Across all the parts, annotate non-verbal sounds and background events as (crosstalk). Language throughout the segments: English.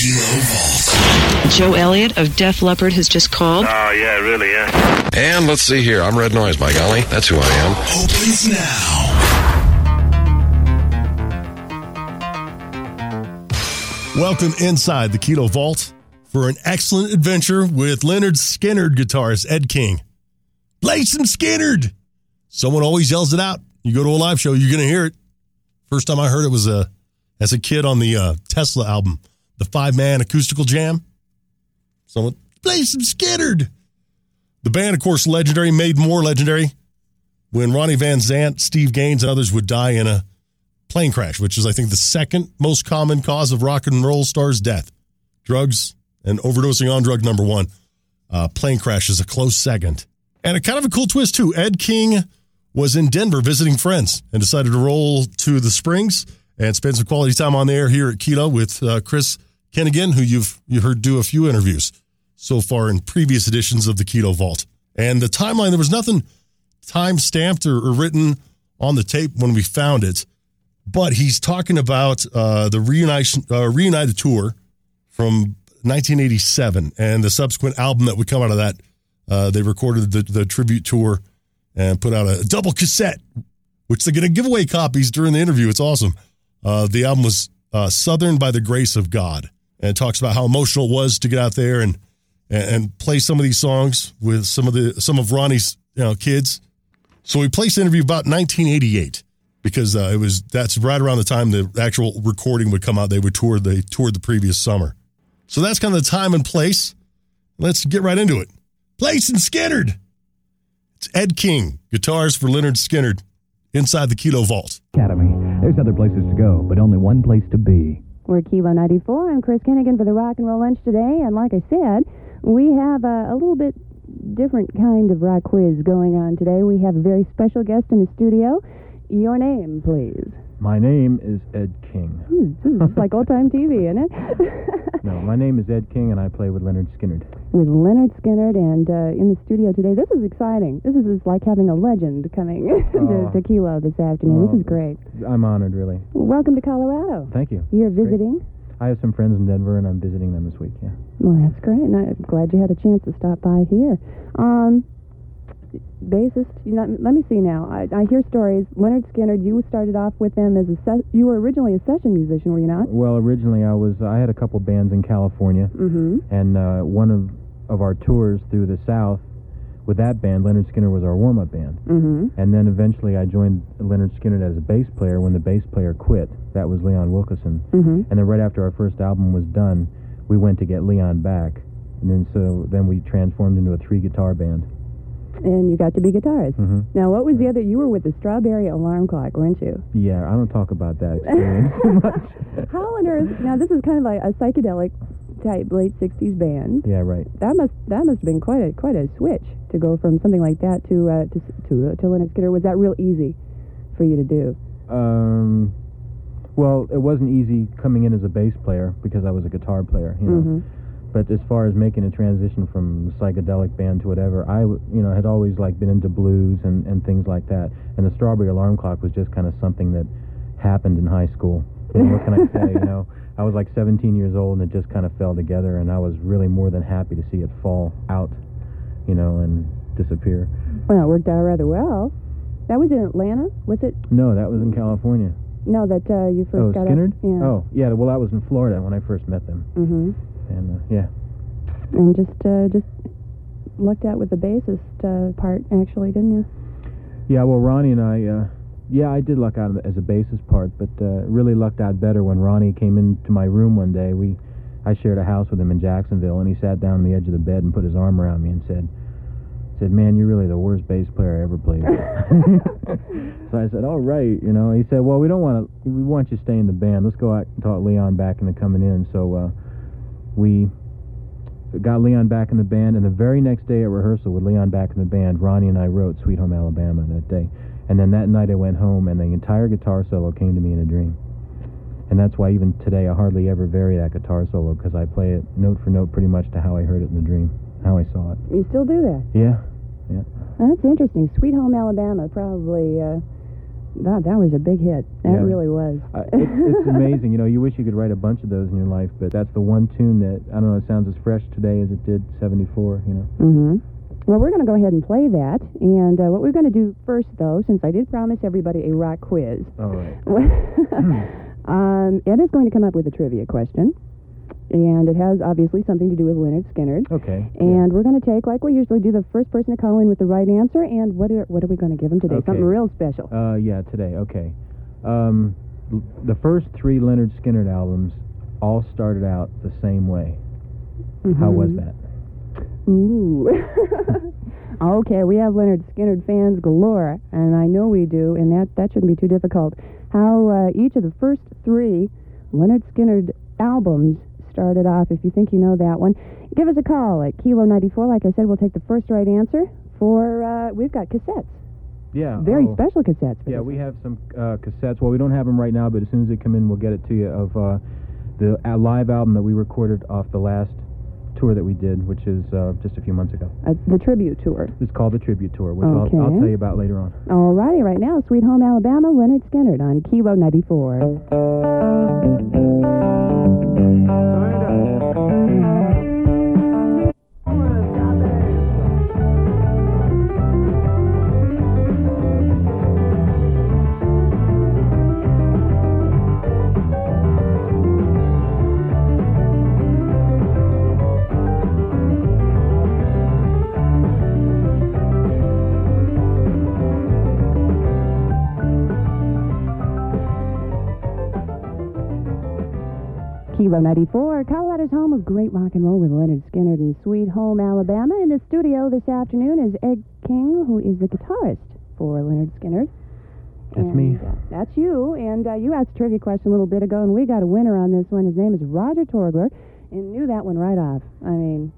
Kilo Vault. Joe Elliott of Def Leppard has just called. Oh, yeah, really, yeah. And let's see here. I'm Red Noise, by golly. That's who I am. Opens now. Welcome inside the Kilo Vault for an excellent adventure with Lynyrd Skynyrd guitarist Ed King. Play some Skynyrd. Someone always yells it out. You go to a live show, you're going to hear it. First time I heard it was uh, as a kid on the uh, Tesla album, the five man acoustical jam. Someone play some Skynyrd. The band, of course, legendary, made more legendary when Ronnie Van Zant, Steve Gaines, and others would die in a plane crash, which is, I think, the second most common cause of rock and roll stars' death. Drugs and overdosing on drug number one. Uh, plane crash is a close second. And a kind of a cool twist, too. Ed King was in Denver visiting friends and decided to roll to the Springs and spend some quality time on the air here at Kilo with uh, Chris Kennigan, who you've you heard do a few interviews so far in previous editions of the Kilo Vault. And the timeline, there was nothing time stamped or, or written on the tape when we found it, but he's talking about uh, the reunited, uh, reunited tour from 1987 and the subsequent album that would come out of that. Uh, they recorded the, the tribute tour and put out a double cassette, which they're going to give away copies during the interview. It's awesome. Uh, the album was uh, Southern by the Grace of God, and talks about how emotional it was to get out there and and, play some of these songs with some of the some of Ronnie's you know, kids. So we placed the interview about 1988 because uh, it was that's right around the time the actual recording would come out. They would tour they toured the previous summer, so that's kind of the time and place. Let's get right into it. Place and Skynyrd. It's Ed King, guitars for Lynyrd Skynyrd, inside the Kilo Vault. Academy. There's other places to go, but only one place to be. We're Kilo 94. I'm Chris Kennigan for the Rock and Roll Lunch today. And like I said, we have a, a little bit different kind of rock quiz going on today. We have a very special guest in the studio. Your name, please. My name is Ed King. Hmm, hmm, It's like old time TV, isn't it? (laughs) No, my name is Ed King, and I play with Lynyrd Skynyrd. With Lynyrd Skynyrd and uh, in the studio today. This is exciting. This is is like having a legend coming (laughs) Oh. to, to Kilo this afternoon. Oh. This is great. I'm honored, really. Welcome to Colorado. Thank you. You're Great. visiting. I have some friends in Denver, and I'm visiting them this week. Yeah. Well, that's great, and I'm glad you had a chance to stop by here. Um, bassist, you know, let me see now. I, I hear stories. Lynyrd Skynyrd, you started off with them as a you were originally a session musician, were you not? Well, originally I was I had a couple bands in California, Mm-hmm. and uh, one of of our tours through the South with that band, Lynyrd Skynyrd was our warm up band. Mm-hmm. And then eventually I joined Lynyrd Skynyrd as a bass player when the bass player quit. That was Leon Wilkeson. Mm-hmm. And then right after our first album was done, we went to get Leon back. And then so then we transformed into a three guitar band. And you got to be guitarist. hmm Now, what was the other? You were with the Strawberry Alarm Clock, weren't you? Yeah, I don't talk about that (laughs) experience too (laughs) much. How on earth? Now, this is kind of like a psychedelic type late '60s band. Yeah, right. That must that must have been quite a quite a switch to go from something like that to uh, to to, to Lynyrd Skynyrd. Was that real easy for you to do? Um, well, it wasn't easy coming in as a bass player because I was a guitar player, you know. Mhm. But as far as making a transition from psychedelic band to whatever, I you know, had always like been into blues and, and things like that. And the Strawberry Alarm Clock was just kind of something that happened in high school. You know, what can I say? You know, (laughs) I was like 17 years old and it just kind of fell together, and I was really more than happy to see it fall out, you know, and disappear. Well, it worked out rather well. That was in Atlanta, was it? No, that was in California. No, that uh, you first oh, got Skynyrd? Up, yeah. Oh, yeah. Well, that was in Florida when I first met them, Mm-hmm. And uh, yeah. And just uh, just lucked out with the bassist uh, part, actually, didn't you? Yeah, well, Ronnie and I, uh, yeah, I did luck out as a bassist part, but uh, really lucked out better when Ronnie came into my room one day. We, I shared a house with him in Jacksonville, and he sat down on the edge of the bed and put his arm around me and said, "said Man, you're really the worst bass player I ever played." (laughs) so I said, "All right," you know. He said, "Well, we don't want to. We want you to stay in the band. Let's go out and talk Leon back into coming in." So uh, we got Leon back in the band, and the very next day at rehearsal with Leon back in the band, Ronnie and I wrote Sweet Home Alabama that day. And then that night I went home, and the entire guitar solo came to me in a dream. And that's why even today I hardly ever vary that guitar solo because I play it note for note pretty much to how I heard it in the dream, how I saw it. You still do that? Yeah, yeah. That's interesting. Sweet Home Alabama, probably uh, that that was a big hit. That Yeah. really was. Uh, it, it's (laughs) amazing. You know, you wish you could write a bunch of those in your life, but that's the one tune that I don't know. It sounds as fresh today as it did '74. You know. Mm-hmm. Well, we're going to go ahead and play that. And uh, what we're going to do first, though, since I did promise everybody a rock quiz, All right. (laughs) um, Ed is going to come up with a trivia question. And it has obviously something to do with Lynyrd Skynyrd. Okay. yeah. And we're going to take, like we usually do, the first person to call in with the right answer. And what are, what are we going to give him today? Okay. Something real special. Uh, yeah, today. Okay. Um, l- the first three Lynyrd Skynyrd albums all started out the same way. How was that? Ooh. (laughs) okay, we have Lynyrd Skynyrd fans galore, and I know we do, and that, that shouldn't be too difficult. How uh, each of the first three Lynyrd Skynyrd albums started off, if you think you know that one, give us a call at Kilo 94. Like I said, we'll take the first right answer for, uh, we've got cassettes. Yeah. Very oh, special cassettes. Yeah, we have some uh, cassettes. Well, we don't have them right now, but as soon as they come in, we'll get it to you of uh, the live album that we recorded off the last tour that we did, which is uh, just a few months ago. Uh, the tribute tour. It's called the Tribute Tour, which I'll, I'll tell you about later on. All righty, right now, Sweet Home Alabama, Lynyrd Skynyrd on Kilo 94. Turn. Kilo 94, Colorado's home of great rock and roll with Lynyrd Skynyrd in Sweet Home, Alabama. In the studio this afternoon is Ed King, who is the guitarist for Lynyrd Skynyrd. That's And, me. uh, that's you. And uh, you asked a trivia question a little bit ago, and we got a winner on this one. His name is Roger Torgler, and knew that one right off. I mean,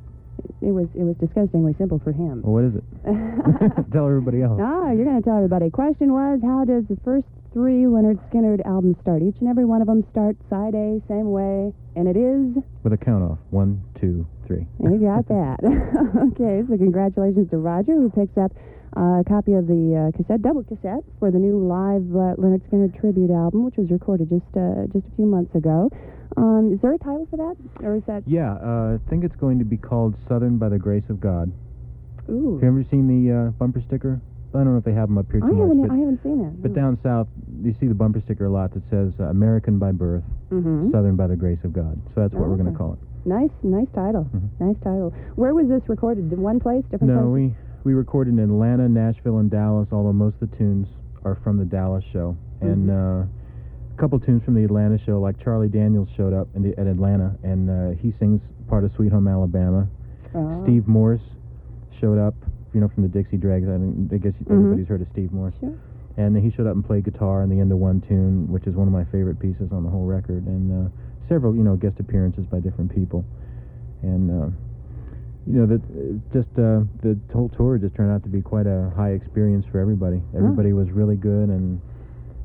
it was it was disgustingly simple for him. Well, what is it? (laughs) (laughs) tell everybody else. Ah, you're going to tell everybody. Question was, how does the first three Lynyrd Skynyrd albums start? Each and every one of them start side A, same way, and it is. With a count off. One, two, three. (laughs) You got that. (laughs) okay, so congratulations to Roger, who picks up uh, a copy of the uh, cassette, double cassette, for the new live uh, Lynyrd Skynyrd tribute album, which was recorded just uh, just a few months ago. Um, is there a title for that, or is that? Yeah, uh, I think it's going to be called Southern by the Grace of God. Ooh, Have you ever seen the uh, bumper sticker? I don't know if they have them up here I much, haven't but, I haven't seen it. but down south, you see the bumper sticker a lot that says uh, American by birth, mm-hmm. Southern by the grace of God. So that's what we're going to call it. Nice, nice title. Mhm. Nice title. Where was this recorded? One place, different No, we we recorded in Atlanta, Nashville, and Dallas. Although most of the tunes are from the Dallas show, and Mm-hmm. uh, a couple tunes from the Atlanta show, like Charlie Daniels showed up in the, at Atlanta, and uh, he sings part of Sweet Home Alabama. Oh. Steve Morse showed up, you know, from the Dixie Dregs. I, mean, I guess everybody's heard of Steve Morse. Sure. And he showed up and played guitar in the end of one tune, which is one of my favorite pieces on the whole record, and uh, several, you know, guest appearances by different people. And uh, you know, that uh, just uh, the whole tour just turned out to be quite a high experience for everybody. Everybody was really good, and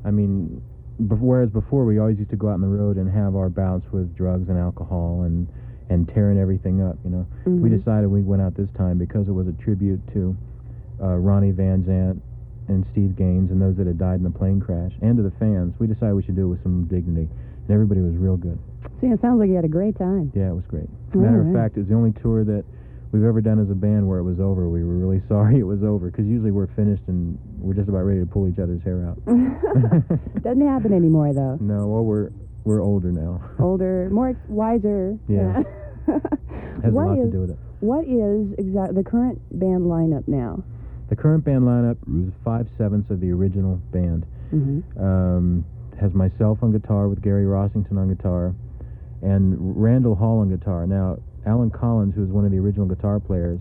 I mean, whereas before we always used to go out on the road and have our bouts with drugs and alcohol and and tearing everything up, you know. We Mhm. decided we went out this time because it was a tribute to uh, Ronnie Van Zant and Steve Gaines and those that had died in the plane crash, and to the fans. We decided we should do it with some dignity, and everybody was real good. See, it sounds like you had a great time. Yeah, it was great. Matter of Alright. fact, it's the only tour that we've ever done as a band where it was over. We were really (laughs) sorry it was over because usually we're finished and we're just about ready to pull each other's hair out. (laughs) (laughs) Doesn't happen anymore, though. no, well, we're we're older now. (laughs) Older, more wiser. Yeah. (laughs) Has What a lot is- to do with it. What is exact the current band lineup now? The current band lineup is five sevenths of the original band. Mm-hmm. Um, has myself on guitar with Gary Rossington on guitar, and Randall Hall on guitar. Now, Allen Collins, who was one of the original guitar players,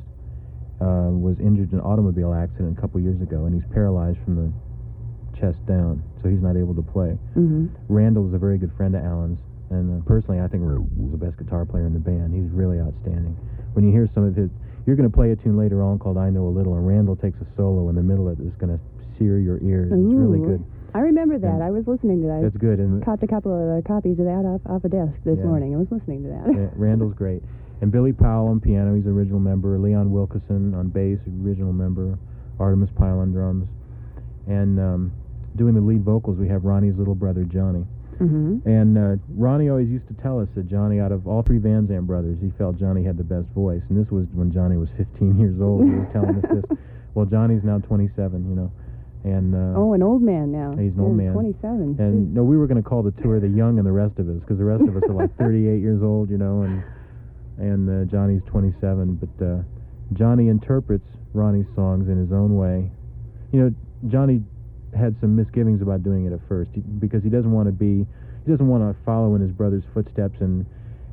uh, was injured in an automobile accident a couple years ago, and he's paralyzed from the chest down, so he's not able to play. Mm-hmm. Randall is a very good friend of Allen's, and uh, personally, I think Randall's the best guitar player in the band. He's really outstanding. When you hear some of his, you're going to play a tune later on called "I Know a Little," and Randall takes a solo in the middle of it that's going to sear your ears. It's really good. I remember that. And I was listening to that. That's good, and I caught a couple of uh, copies of that off, off a desk this Yeah. morning. I was listening to that. Yeah, Randall's great. And Billy Powell on piano, he's the original member. Leon Wilkeson on bass, original member. Artimus Pyle on drums. And um, doing the lead vocals, we have Ronnie's little brother Johnny. hmm And uh, Ronnie always used to tell us that Johnny, out of all three Van Zant brothers, he felt Johnny had the best voice. And this was when Johnny was 15 (laughs) years old. He was telling us this. (laughs) Well, Johnny's now 27, you know, and uh, Oh, an old man now. He's an old man. 27. and no, we were going to call the tour the Young and the rest of us because the rest of us are like (laughs) 38 years old, you know, and and uh, Johnny's 27. But uh, Johnny interprets Ronnie's songs in his own way. You know, Johnny had some misgivings about doing it at first because he doesn't want to be, he doesn't want to follow in his brother's footsteps and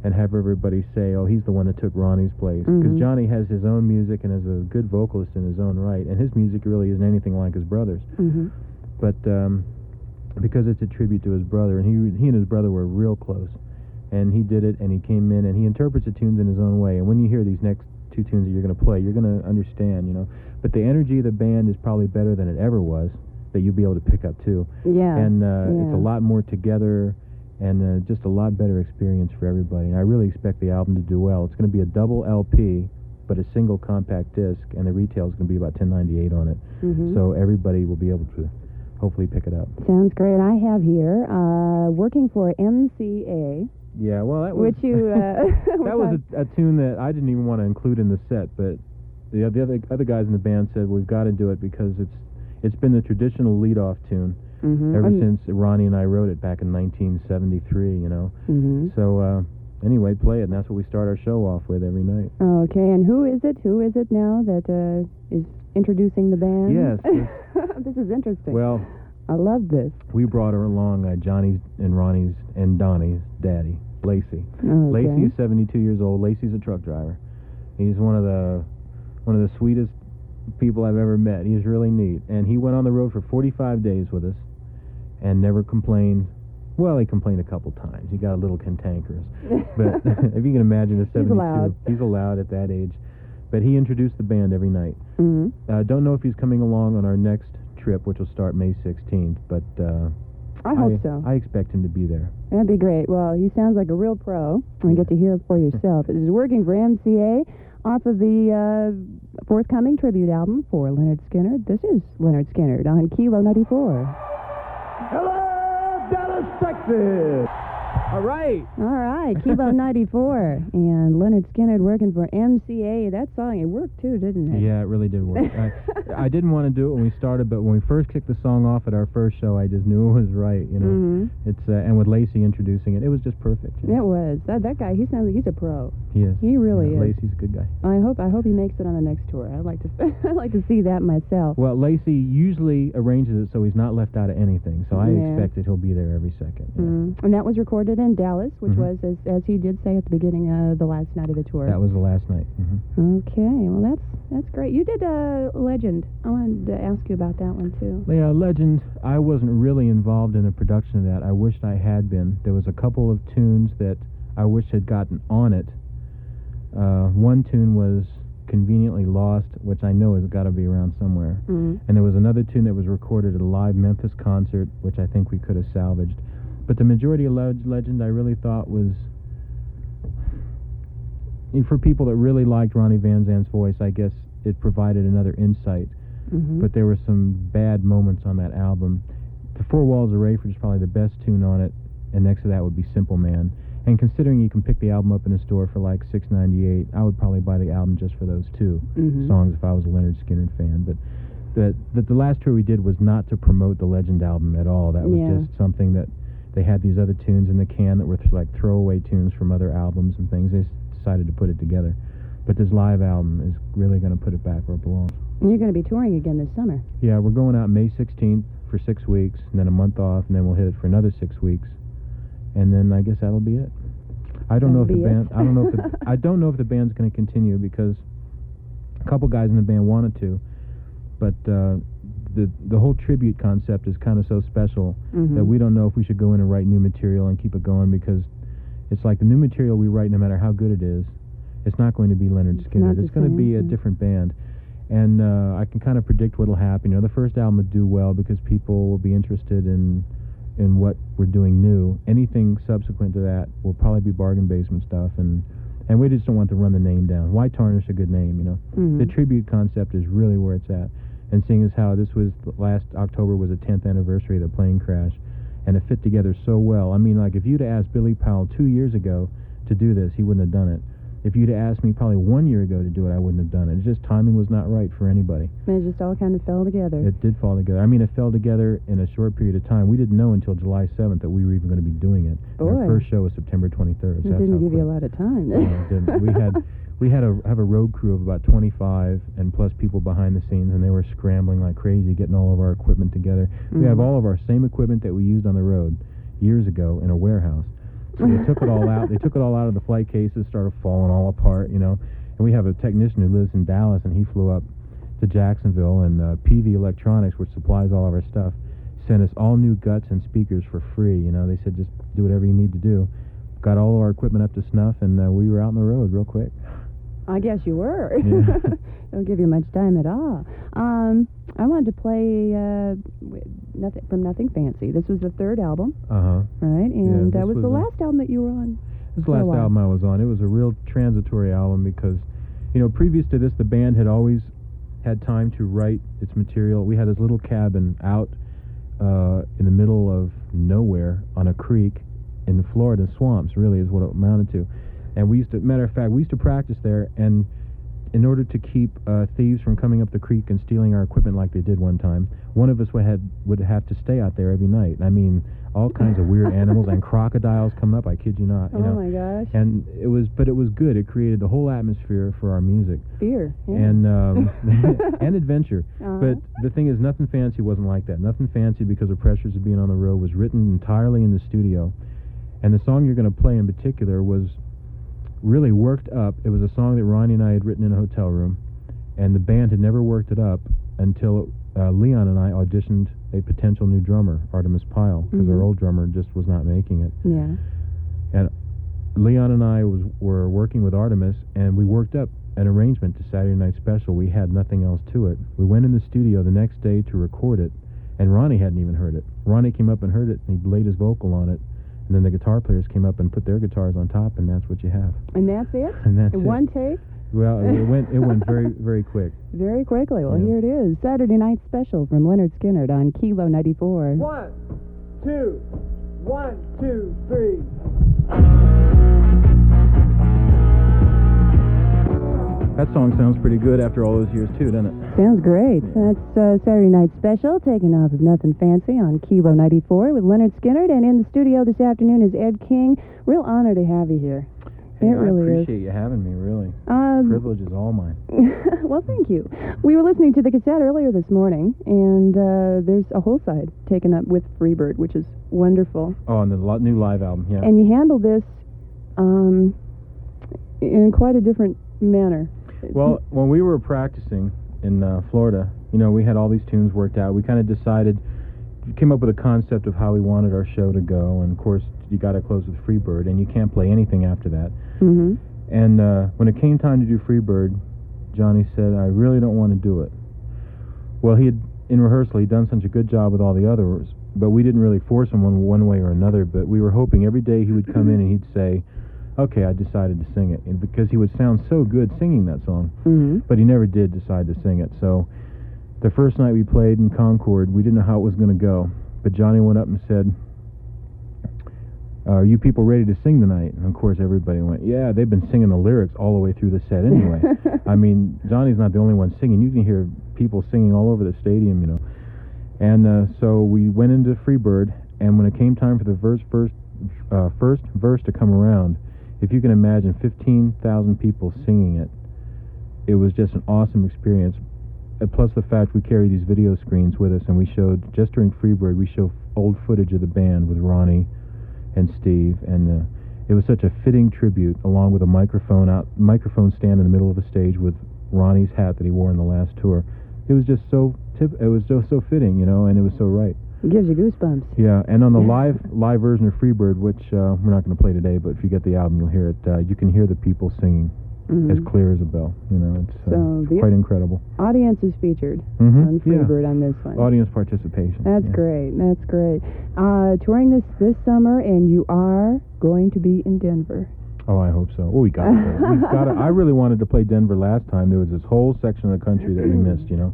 and have everybody say, oh, he's the one that took Ronnie's place. Because Mhm. Johnny has his own music and is a good vocalist in his own right, and his music really isn't anything like his brother's hmm but um, because it's a tribute to his brother, and he he and his brother were real close, and he did it, and he came in, and he interprets the tunes in his own way. And when you hear these next two tunes that you're going to play, you're going to understand, you know. But the energy of the band is probably better than it ever was that you'll be able to pick up too, Yeah. and uh, it's a lot more together. And uh, just a lot better experience for everybody. And I really expect the album to do well. It's going to be a double LP, but a single compact disc, and the retail is going to be about 10.98 on it. Mhm. So everybody will be able to hopefully pick it up. Sounds great. I have here uh, working for MCA, Yeah, well, that was which you. Uh, (laughs) (laughs) that was a, a tune that I didn't even want to include in the set, but the the other other guys in the band said we've got to do it because it's it's been the traditional lead-off tune hmm ever since Ronnie and I wrote it back in 1973. You know, hmm so uh, anyway, play it, and that's what we start our show off with every night. Okay, and who is it? Who is it now that uh, is introducing the band? Yes, (laughs) this is interesting. Well, I love this. we brought her along, uh, Johnny's and Ronnie's and Donnie's daddy, Lacey. Okay. Lacey is 72 years old. Lacey's a truck driver. He's one of the one of the sweetest people I've ever met. He's really neat, and he went on the road for 45 days with us, and never complained. Well, he complained a couple times. He got a little cantankerous, but (laughs) (laughs) if you can imagine, a 72, allowed. he's allowed at that age. But he introduced the band every night. hmm Uh, don't know if he's coming along on our next trip, which will start May 16th, but uh, I hope so. I expect him to be there. That'd be great. Well, he sounds like a real pro. You get to hear it for yourself. It is working for MCA off of the uh, forthcoming tribute album for Lynyrd Skynyrd. This is Lynyrd Skynyrd on Kilo 94. Hello, Dallas, Texas. All right. All right, Kilo 94. And Lynyrd Skynyrd working for MCA. That song, it worked too, didn't it? Yeah, it really did work. I, (laughs) I didn't want to do it when we started, but when we first kicked the song off at our first show, I just knew it was right. You know, Mhm. it's uh, and with Lacey introducing it, it was just perfect. you know. It was. That, that guy, he sounds like he's a pro. He is. He really Yeah, is. Lacey's a good guy. I hope I hope he makes it on the next tour. I'd like to (laughs) I'd like to see that myself. Well, Lacey usually arranges it so he's not left out of anything. So I Yeah. expect that he'll be there every second. yeah. Mm. And that was recorded in Dallas, which Mhm. was, as, as he did say at the beginning, uh, the last night of the tour. That was the last night. hmm Okay, well that's that's great. You did a Legend. I wanted to ask you about that one too. Yeah, Legend. I wasn't really involved in the production of that. I wished I had been. There was a couple of tunes that I wish had gotten on it. Uh, one tune was conveniently lost, which I know has got to be around somewhere. Mm. And there was another tune that was recorded at a live Memphis concert, which I think we could have salvaged. But the majority of Legend, I really thought was for people that really liked Ronnie Van Zant's voice. I guess it provided another insight hmm but there were some bad moments on that album. The Four Walls of Raiford is probably the best tune on it, and next to that would be Simple Man. And considering you can pick the album up in a store for like six ninety eight, I would probably buy the album just for those 2 Mhm. songs if I was a Lynyrd Skynyrd fan. But the, the the last tour we did was not to promote the Legend album at all. That was Yeah. just something that they had these other tunes in the can that were th- like throwaway tunes from other albums and things. They s- decided to put it together. But this live album is really going to put it back where it belongs. And you're going to be touring again this summer. Yeah, we're going out May 16th for six weeks, and then a month off, and then we'll hit it for another six weeks, and then I guess that'll be it. I don't know if the band. I don't know if the, (laughs) I don't know if the band's going to continue because a couple guys in the band wanted to, but uh, the the whole tribute concept is kind of so special Mhm. that we don't know if we should go in and write new material and keep it going because it's like the new material we write, no matter how good it is, it's not going to be Lynyrd It's Skynyrd. It's going to be a different band. And uh, I can kind of predict what'll happen. You know, the first album will do well because people will be interested in in what we're doing new. Anything subsequent to that will probably be bargain basement stuff, and and we just don't want to run the name down. Why tarnish a good name? You know, Mhm. the tribute concept is really where it's at. And seeing as how this was last October was the 10th anniversary of the plane crash, and it fit together so well. I mean, like if you'd asked Billy Powell two years ago to do this, he wouldn't have done it. If you'd asked me probably one year ago to do it, I wouldn't have done it. It's just timing was not right for anybody. It just all kind of fell together. It did fall together. I mean, it fell together in a short period of time. We didn't know until July 7th that we were even going to be doing it. And Boy. Our first show was September 23rd. it so didn't give you a lot of time. no, it didn't. We had (laughs) we had a have a road crew of about 25 and plus people behind the scenes, and they were scrambling like crazy, getting all of our equipment together. We have Mhm. all of our same equipment that we used on the road years ago in a warehouse. So they took it all out. They took it all out of the flight cases, started falling all apart, you know. And we have a technician who lives in Dallas, and he flew up to Jacksonville, and uh, Peavey Electronics, which supplies all of our stuff, sent us all new guts and speakers for free. You know, they said just do whatever you need to do. Got all of our equipment up to snuff, and uh, we were out on the road real quick. I guess you were. Yeah. (laughs) Don't give you much time at all. Um, I wanted to play uh, nothing from Nothing Fancy. This was the third album, Uh huh. right? And this uh, was, was the last album that you were on. This is the last album I was on. It was a real transitory album because, you know, previous to this, the band had always had time to write its material. We had this little cabin out uh, in the middle of nowhere on a creek in Florida swamps. Really, is what it amounted to. And we used to, matter of fact, we used to practice there. And in order to keep uh, thieves from coming up the creek and stealing our equipment like they did one time, one of us would had would have to stay out there every night. I mean, all kinds of weird animals and (laughs) crocodiles coming up. I kid you not. You oh know. my gosh, And it was, but it was good. It created the whole atmosphere for our music fear. Yeah. and um, (laughs) (laughs) and adventure. Uh-huh. But the thing is, nothing fancy wasn't like that. Nothing fancy because the pressures of being on the road was written entirely in the studio, and the song you're going to play in particular was really worked up. It was a song that Ronnie and I had written in a hotel room, and the band had never worked it up until uh, Leon and I auditioned a potential new drummer, Artimus Pyle, because Mhm. our old drummer just was not making it. yeah. And Leon and I was were working with Artimus, and we worked up an arrangement to Saturday Night Special. We had nothing else to it. We went in the studio the next day to record it, and Ronnie hadn't even heard it. Ronnie came up and heard it, and he laid his vocal on it, and then the guitar players came up and put their guitars on top, and that's what you have. And that's it. (laughs) And that's In it. one take, Well, it (laughs) went it went very very quick. very quickly. Well, Yeah. here it is, Saturday Night Special from Lynyrd Skynyrd on Kilo 94. One, two, one, two, three. That song sounds pretty good after all those years too, doesn't it? Sounds great. That's uh, Saturday Night Special, taking off of Nothing Fancy on Kilo 94 with Lynyrd Skynyrd. And in the studio this afternoon is Ed King. Real honor to have you here. Hey, It really I is. appreciate you having me. Really, Um, privilege is all mine. (laughs) well, thank you. We were listening to the cassette earlier this morning, and uh, there's a whole side taken up with Freebird, which is wonderful. Oh, and the lo- new live album, yeah. And you handle this um, in quite a different manner. Well, when we were practicing in uh, Florida, you know, we had all these tunes worked out. We kind of decided, came up with a concept of how we wanted our show to go, and of course, you got to close with Freebird, and you can't play anything after that. hmm And uh, when it came time to do Freebird, Johnny said, "I really don't want to do it." Well, he had in rehearsal, he'd done such a good job with all the others, but we didn't really force him one one way or another. But we were hoping every day he would come in and he'd say, "Okay, I decided to sing it," and because he would sound so good singing that song hmm but he never did decide to sing it. So the first night we played in Concord, we didn't know how it was going to go. But Johnny went up and said, "Are you people ready to sing tonight?" And of course, everybody went, "Yeah." They've been singing the lyrics all the way through the set (laughs) anyway. I mean, Johnny's not the only one singing. You can hear people singing all over the stadium, you know. And uh, so we went into Freebird, and when it came time for the verse first, uh, first verse to come around, if you can imagine 15,000 people singing it, it was just an awesome experience. Plus the fact we carry these video screens with us, and we showed just during Freebird, we show old footage of the band with Ronnie and Steve, and uh, it was such a fitting tribute, along with a microphone out, microphone stand in the middle of the stage with Ronnie's hat that he wore on the last tour. It was just so tip. It was so so fitting, you know, and it was so right. It gives you goosebumps. Yeah, and on the live live version of Freebird, which uh, we're not going to play today, but if you get the album, you'll hear it. Uh, you can hear the people singing Mhm. as clear as a bell. You know, it's, uh, So it's quite incredible. Audience is featured Mhm, on yeah. Freebird on this one. Audience participation. That's yeah. great. That's great. Uh, touring this this summer, and you are going to be in Denver. Oh, I hope so. Well, we got to. We got to. I (laughs) really wanted to play Denver last time. There was this whole section of the country that we missed, you know.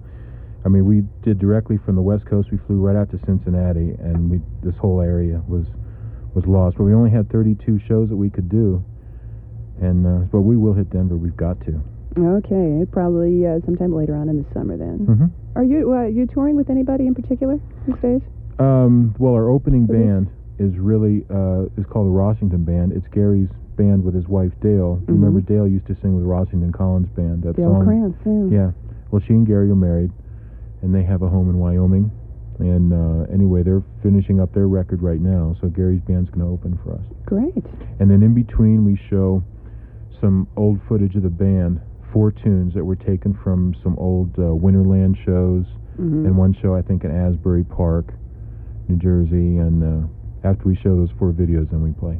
I mean, we did directly from the West Coast. We flew right out to Cincinnati, and we this whole area was was lost. But we only had 32 shows that we could do, and uh, but we will hit Denver. We've got to. Okay, probably uh, sometime later on in the summer then. hmm Are you uh, you touring with anybody in particular these days? Um, well, our opening this- band is really uh, is called the Rossington Band. It's Gary's band with his wife Dale. You Remember, Dale used to sing with Rossington Collins Band. That Dale song. Krantz, yeah. Yeah. Well, she and Gary are married, and they have a home in Wyoming. And uh, anyway, they're finishing up their record right now, so Gary's band's going to open for us. Great. And then in between, we show some old footage of the band, four tunes that were taken from some old uh, Winterland shows, Mhm. and one show I think in Asbury Park, New Jersey. And uh, after we show those four videos, then we play.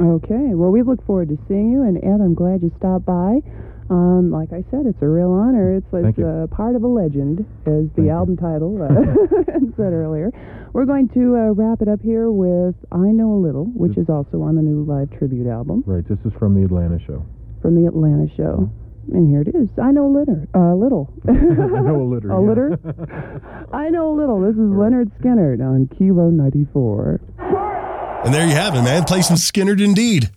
Okay. Well, we look forward to seeing you, and Ed, I'm glad you stopped by. Um, like I said, it's a real honor. It's, Thank it's you. uh, part of a legend, as the Thank you. album title uh, (laughs) (laughs) said earlier. We're going to uh, wrap it up here with "I Know a Little," which is also on the new live tribute album Right. This is from the Atlanta show. from the Atlanta show. And here it is. I know a litter. Uh, little. (laughs) I know a litter. A yeah. litter? I know a little. This is Lynyrd Skynyrd on Kilo 94. And there you have it, man. Play some Skynyrd indeed.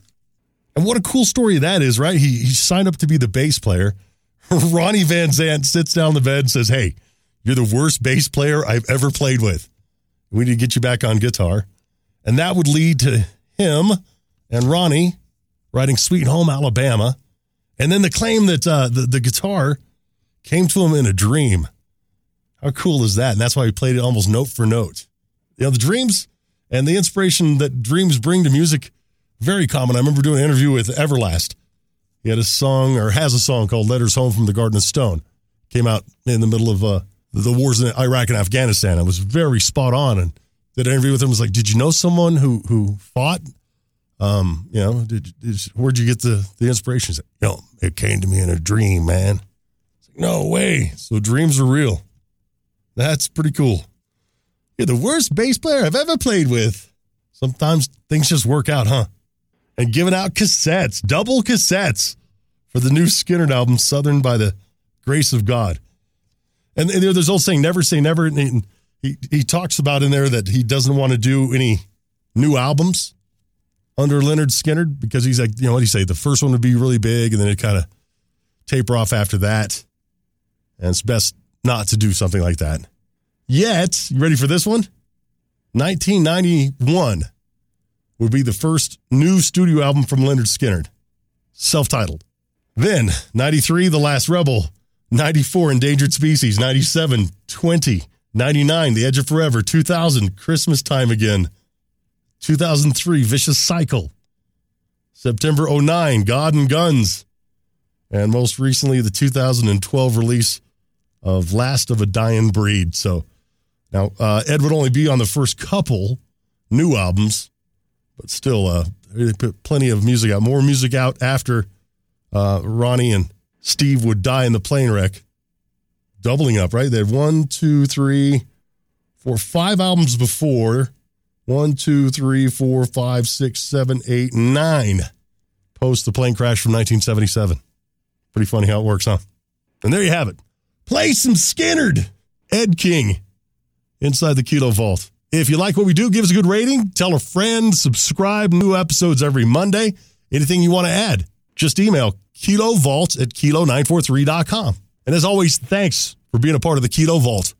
And what a cool story that is, right? He, he signed up to be the bass player. (laughs) Ronnie Van Zant sits down the bed and says, Hey, you're the worst bass player I've ever played with. We need to get you back on guitar. And that would lead to him and Ronnie writing Sweet Home Alabama. And then the claim that uh, the, the guitar came to him in a dream. How cool is that? And that's why he played it almost note for note. You know, the dreams and the inspiration that dreams bring to music, very common. I remember doing an interview with Everlast. He had a song or has a song called Letters Home from the Garden of Stone. Came out in the middle of uh, the wars in Iraq and Afghanistan. I was very spot on and did an interview with him. was like, did you know someone who who fought? Um, you know, did, did where'd you get the the inspiration? He's like, you know, it came to me in a dream, man. Like, no way. So dreams are real. That's pretty cool. You're the worst bass player I've ever played with. Sometimes things just work out, huh? And giving out cassettes, double cassettes for the new Skynyrd album, Southern by the Grace of God. And, there's old saying, never say never. And he, he, he talks about in there that he doesn't want to do any new albums under Lynyrd Skynyrd because he's like, you know what do you say? The first one would be really big and then it kind of taper off after that. And it's best not to do something like that. Yet, you ready for this one? 1991 would be the first new studio album from Lynyrd Skynyrd, self titled. Then, 93, The Last Rebel. 94, Endangered Species. 97, 20. 99, The Edge of Forever. 2000, Christmas Time Again. 2003, Vicious Cycle. September 09, God and Guns. And most recently, the 2012 release of Last of a Dying Breed. So now uh, Ed would only be on the first couple new albums, but still, uh, they put plenty of music out. More music out after uh, Ronnie and Steve would die in the plane wreck, doubling up. Right? They had one, two, three, four, five albums before. One, two, three, four, five, six, seven, eight, nine. Post the plane crash from 1977. Pretty funny how it works, huh? And there you have it. Play some Skynyrd. Ed King inside the Kilo Vault. If you like what we do, give us a good rating. Tell a friend. Subscribe. New episodes every Monday. Anything you want to add, just email kilovault at kilo943.com. And as always, thanks for being a part of the Kilo Vault.